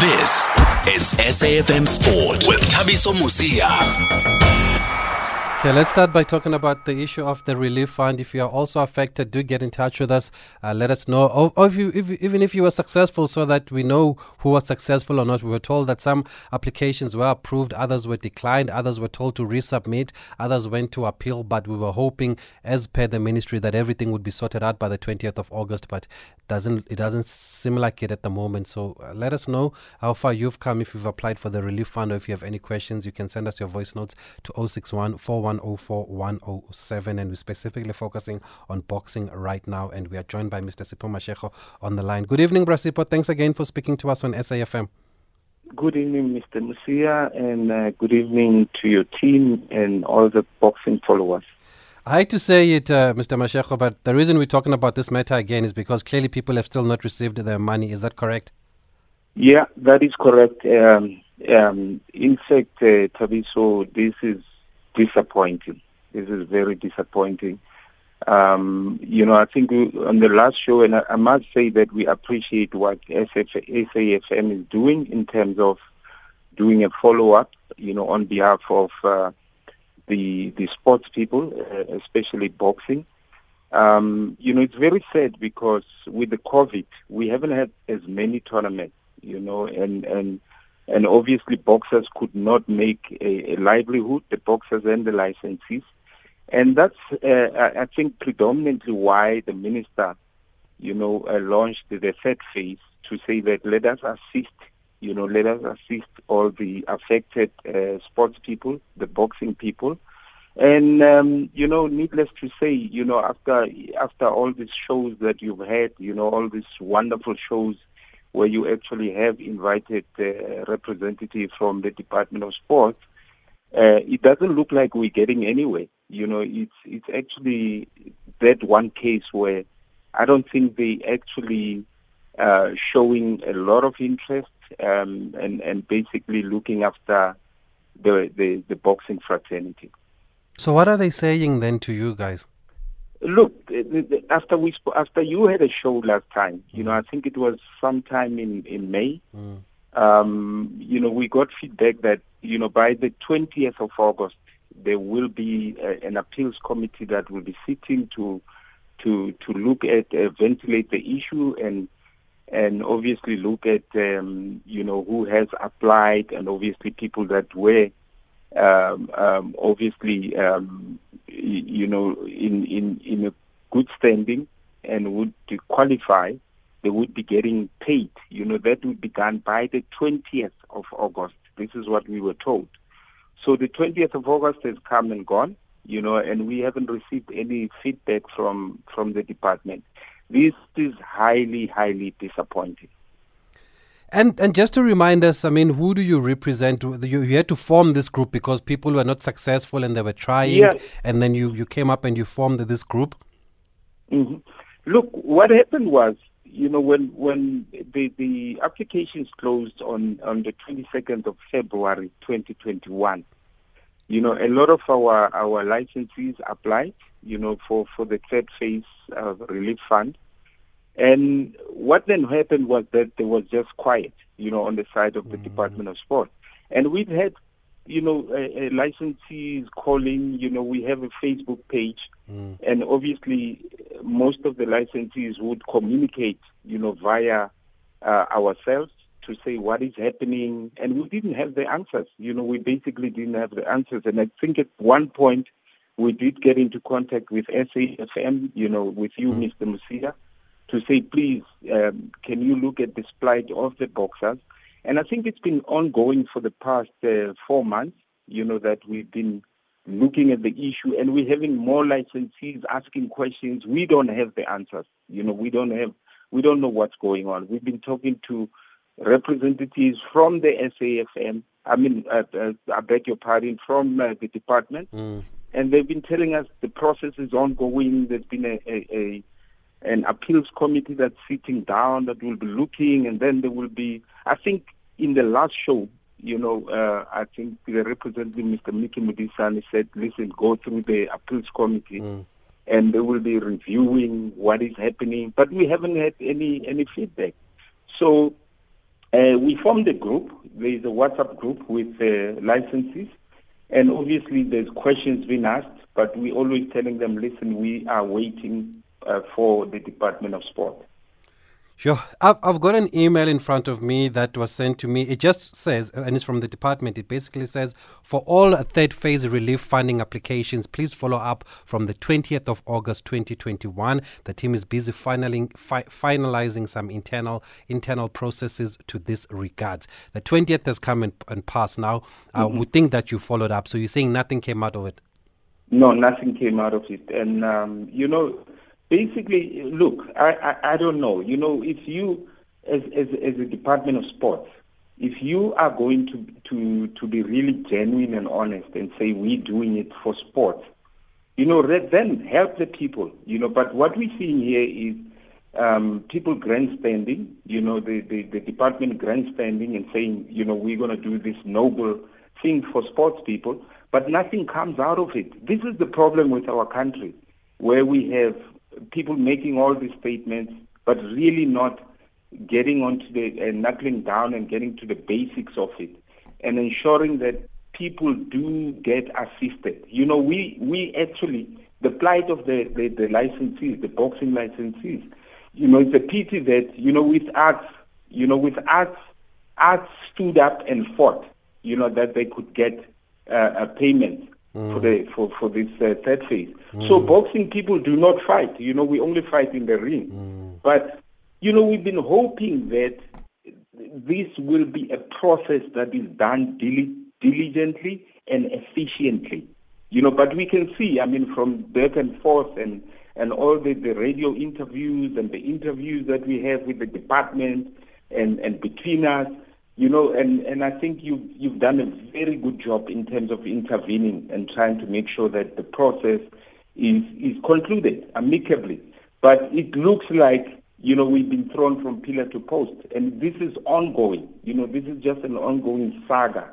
This is SAFM Sport with Thabiso Mosia. Okay, let's start by talking about the issue of the relief fund. If you are also affected, do get in touch with us. Uh, let us know, or, or if you, if, even if you were successful, so that we know who was successful or not. We were told that some applications were approved, others were declined, others were told to resubmit, others went to appeal. But we were hoping, as per the ministry, that everything would be sorted out by the 20th of August. But doesn't it doesn't seem like it at the moment. So uh, let us know how far you've come if you've applied for the relief fund, or if you have any questions, you can send us your voice notes to 061 104 107 and we're specifically focusing on boxing right now and we are joined by Mr. Sipho Mashego on the line. Good evening, Bra Sipho. Thanks again for speaking to us on SAFM. Good evening, Mr. Mosia, and uh, good evening to your team and all the boxing followers. I hate to say it, uh, Mr. Mashego, but the reason we're talking about this matter again is because clearly people have still not received their money. Is that correct? Yeah, that is correct. Um, um, in fact, uh, Thabiso, this is disappointing. This is very disappointing. Um, you know, I think on the last show, and I, I, must say that we appreciate what SF, SAFM is doing in terms of doing a follow-up, you know, on behalf of uh, the the sports people, uh, especially boxing. Um, you know, it's very sad because with the COVID, we haven't had as many tournaments, you know, and and and obviously boxers could not make a, a livelihood, the boxers and the licensees. And that's, uh, I think, predominantly why the minister, you know, uh, launched the third phase to say that let us assist, you know, let us assist all the affected uh, sports people, the boxing people. And um, you know, needless to say, you know, after after all these shows that you've had, you know, all these wonderful shows where you actually have invited uh, representatives from the Department of Sports, uh, it doesn't look like we're getting anywhere. You know, it's it's actually that one case where I don't think they actually uh, showing a lot of interest um, and and basically looking after the, the the boxing fraternity. So, what are they saying then to you guys? Look, after we sp- after you had a show last time, you mm. know, I think it was sometime in in May. Mm. Um, you know, we got feedback that you know by the 20th of August there will be a, an appeals committee that will be sitting to to to look at uh, ventilate the issue and and obviously look at um, you know who has applied and obviously people that were um, um, obviously um, you know, in, in, in a good standing and would qualify, they would be getting paid. You know, that would be done by the 20th of August. This is what we were told. So the 20th of August has come and gone, you know, and we haven't received any feedback from, from the department. This is highly, highly disappointing. And and just to remind us, I mean, who do you represent? You, you had to form this group because people were not successful and they were trying, yeah. and then you, you came up and you formed this group. Mm-hmm. Look, what happened was, you know, when when the the applications closed on on the 22nd of February 2021, you know, a lot of our our licensees applied, you know, for for the third phase of relief fund and what then happened was that there was just quiet, you know, on the side of the mm Department of Sport. And we've had, you know, uh, uh, licensees calling, you know, we have a Facebook page, mm. and obviously most of the licensees would communicate, you know, via uh, ourselves to say what is happening, and we didn't have the answers. You know, we basically didn't have the answers. And I think at one point we did get into contact with SAFM, you know, with you, mm. Mr. Mosia to say, please, um, can you look at the plight of the boxers? And I think it's been ongoing for the past uh, four months, you know, that we've been looking at the issue and we're having more licensees asking questions. We don't have the answers. You know, we don't have, we don't know what's going on. We've been talking to representatives from the SAFM, I mean, uh, uh, I beg your pardon, from uh, the department. Mm. And they've been telling us the process is ongoing. There's been a, a, a an appeals committee that's sitting down that will be looking, and then there will be. I think in the last show, you know, uh, I think the representative, Mr. Mickey Mudisani, said, "Listen, go through the appeals committee." Mm. And they will be reviewing what is happening, but we haven't had any any feedback. So Uh, we formed a group. There is a WhatsApp group with uh, licenses, and obviously there's questions being asked, but we're always telling them, listen, we are waiting uh, for the Department of Sport. Sure. I've, I've got an email in front of me that was sent to me. It just says, and it's from the department, it basically says, for all third phase relief funding applications, please follow up from the 20th of August 2021. The team is busy finaling, fi- finalizing some internal internal processes to this regards. The 20th has come and, and passed now. Uh, mm-hmm. We think that you followed up. So you're saying nothing came out of it? No, nothing came out of it. And, um, you know, basically, look, I, I, I don't know. You know, if you, as, as, as a Department of Sports, if you are going to, to, to be really genuine and honest and say we're doing it for sports, you know, then help the people, you know. But what we're seeing here is um, people grandstanding, you know, the, the, the department grandstanding and saying, you know, we're going to do this noble thing for sports people, but nothing comes out of it. This is the problem with our country, where we have people making all these statements, but really not getting onto the uh, knuckling down and getting to the basics of it, and ensuring that people do get assisted. You know, we we actually the plight of the, the, the licensees, the boxing licensees. You know, it's a pity that you know with arts, you know, with arts, arts stood up and fought. You know that they could get uh, a payment mm. for the for for this uh, third phase. Mm. So boxing people do not fight. You know, we only fight in the ring. Mm. But you know, we've been hoping that this will be a process that is done dil- diligently and efficiently. You know, but we can see, I mean, from back and forth and and all the, the radio interviews and the interviews that we have with the department and, and between us, you know, and, and I think you've, you've done a very good job in terms of intervening and trying to make sure that the process is, is concluded amicably. But it looks like, you know, we've been thrown from pillar to post. And this is ongoing. You know, this is just an ongoing saga.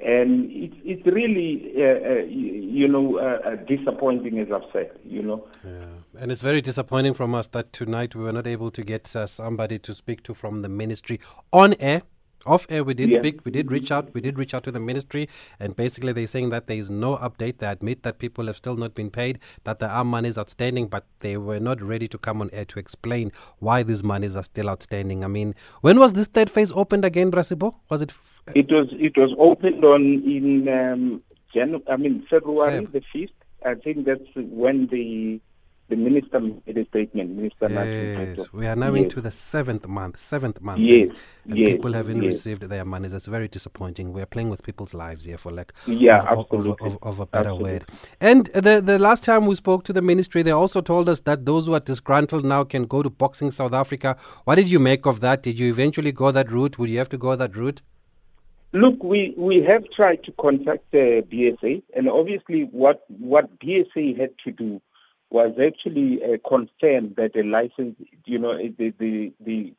And it's, it's really, uh, uh, you know, uh, uh, disappointing, as I've said, you know. Yeah. And it's very disappointing from us that tonight we were not able to get uh, somebody to speak to from the ministry on air off air, we did yeah. speak, we did reach out, we did reach out to the ministry, and basically they're saying that there is no update. They admit that people have still not been paid, that there are monies outstanding, but they were not ready to come on air to explain why these monies are still outstanding. I mean, when was this third phase opened again, Bra Sipho? Was it? It was. It was opened on in um, January. I mean February Feb. the fifth. I think that's when the the minister made a statement. Minister yes, we are now yes. into the seventh month. Seventh month. Yes, and yes, people haven't yes. received their monies. That's very disappointing. We are playing with people's lives here for lack yeah, of, absolutely. Of, of, of, a better absolutely. word. And the the last time we spoke to the ministry, they also told us that those who are disgruntled now can go to Boxing South Africa. What did you make of that? Did you eventually go that route? Would you have to go that route? Look, we, we have tried to contact uh, the BSA, and obviously, what what BSA had to do was actually uh, confirmed that the license, you know, the the the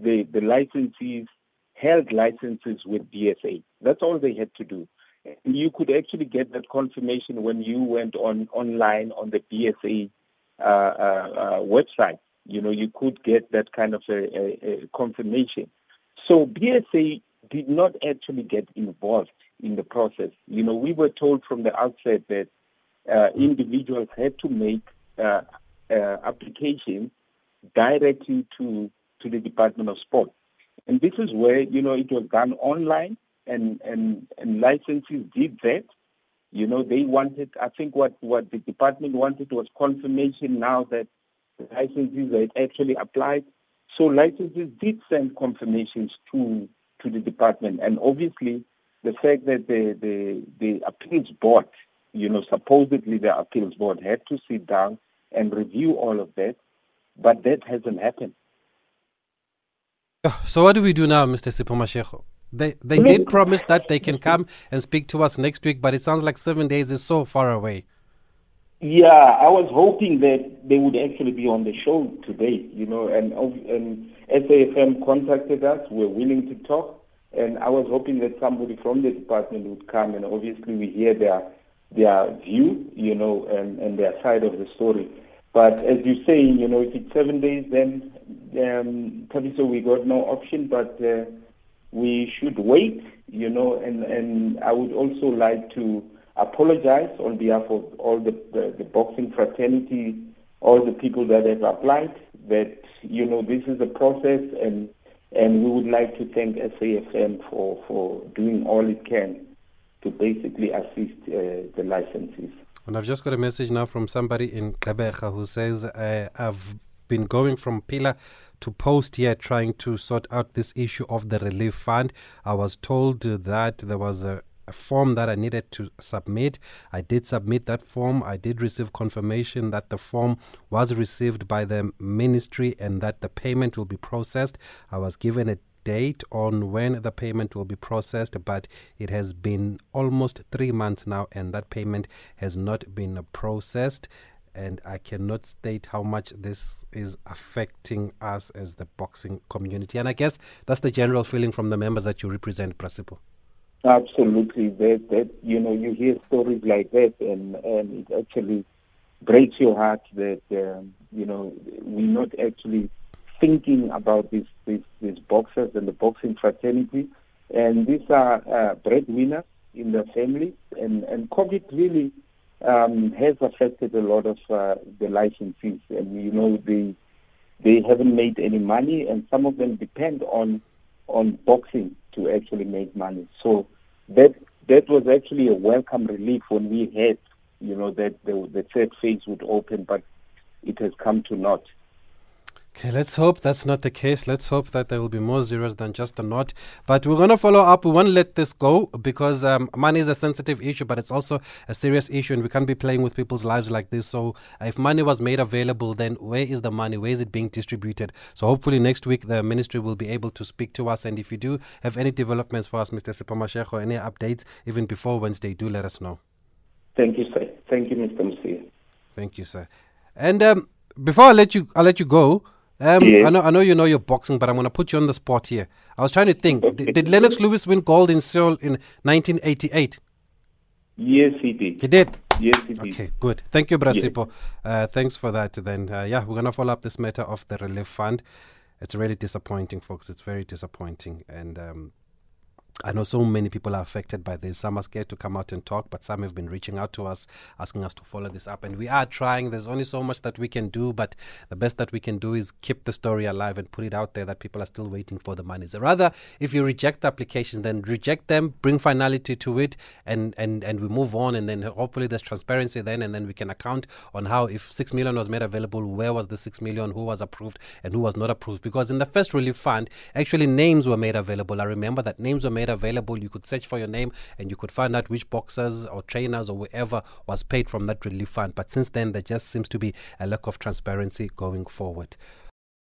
the, the licensees held licenses with BSA. That's all they had to do. And you could actually get that confirmation when you went on online on the BSA uh, uh, uh, website. You know, you could get that kind of a, a, a confirmation. So BSA did not actually get involved in the process. You know, we were told from the outset that uh, individuals had to make uh, uh, application directly to to the Department of Sport. And this is where, you know, it was done online and, and, and licensees did that. You know, they wanted, I think what, what the department wanted was confirmation now that the licenses had actually applied. So licenses did send confirmations to, to the department. And obviously, the fact that the, the, the appeals board, you know, supposedly the appeals board had to sit down and review all of that, but that hasn't happened. Oh, so what do we do now, Mr. Sipho Mashego? They they did promise that they can come and speak to us next week, but it sounds like seven days is so far away. Yeah, I was hoping that they would actually be on the show today, you know, and and SAFM contacted us. We're willing to talk, and I was hoping that somebody from the department would come, and obviously we hear their their view, you know, and, and their side of the story. But as you say, you know, if it's seven days, then um, so we got no option but uh, we should wait, you know, and, and I would also like to apologize on behalf of all the, the, the boxing fraternity, all the people that have applied, that, you know, this is a process and and we would like to thank SAFM for, for doing all it can to basically assist uh, the licensees. And I've just got a message now from somebody in Gqeberha who says, uh, I've been going from pillar to post here trying to sort out this issue of the relief fund. I was told that there was a, a form that I needed to submit. I did submit that form. I did receive confirmation that the form was received by the ministry and that the payment will be processed. I was given a date on when the payment will be processed, but it has been almost three months now, and that payment has not been processed. And I cannot state how much this is affecting us as the boxing community. And I guess that's the general feeling from the members that you represent, Bra Sipho. Absolutely. That, that you know, you hear stories like that, and, and it actually breaks your heart that um, you know we're not actually thinking about these, these, these boxers and the boxing fraternity. And these are uh, breadwinners in the family. And, and COVID really um, has affected a lot of uh, the licensees. And, you know, they, they haven't made any money, and some of them depend on, on boxing to actually make money. So that, that was actually a welcome relief when we had, you know, that the, the third phase would open, but it has come to naught. Okay, let's hope that's not the case. Let's hope that there will be more zeros than just a knot. But we're going to follow up. We won't let this go because um, money is a sensitive issue, but it's also a serious issue, and we can't be playing with people's lives like this. So, if money was made available, then where is the money? Where is it being distributed? So, hopefully, next week the ministry will be able to speak to us. And if you do have any developments for us, Mr. Sipho or any updates, even before Wednesday, do let us know. Thank you, sir. Thank you, Mr. Mosia. Thank you, sir. And um, before I let you, I let you go. Um. I know, I know you know your boxing, but I'm going to put you on the spot here. I was trying to think. did, did Lennox Lewis win gold in Seoul in 1988? Yes, he did. He did. Yes, he did. Okay, good. Thank you, Bra Sipho. Yes. Uh, thanks for that. Then, uh, yeah, we're going to follow up this matter of the relief fund. It's really disappointing, folks. It's very disappointing, and um, I know so many people are affected by this. Some are scared to come out and talk, but some have been reaching out to us, asking us to follow this up. And we are trying. There's only so much that we can do, but the best that we can do is keep the story alive and put it out there that people are still waiting for the money. So rather, if you reject the applications, then reject them, bring finality to it, and, and, and we move on. And then hopefully there's transparency then, and then we can account on how, if 6 million was made available, where was the 6 million, who was approved, and who was not approved. Because in the first relief fund, actually names were made available. I remember that names were made made available. You could search for your name and you could find out which boxers or trainers or whoever was paid from that relief fund. But since then, there just seems to be a lack of transparency going forward.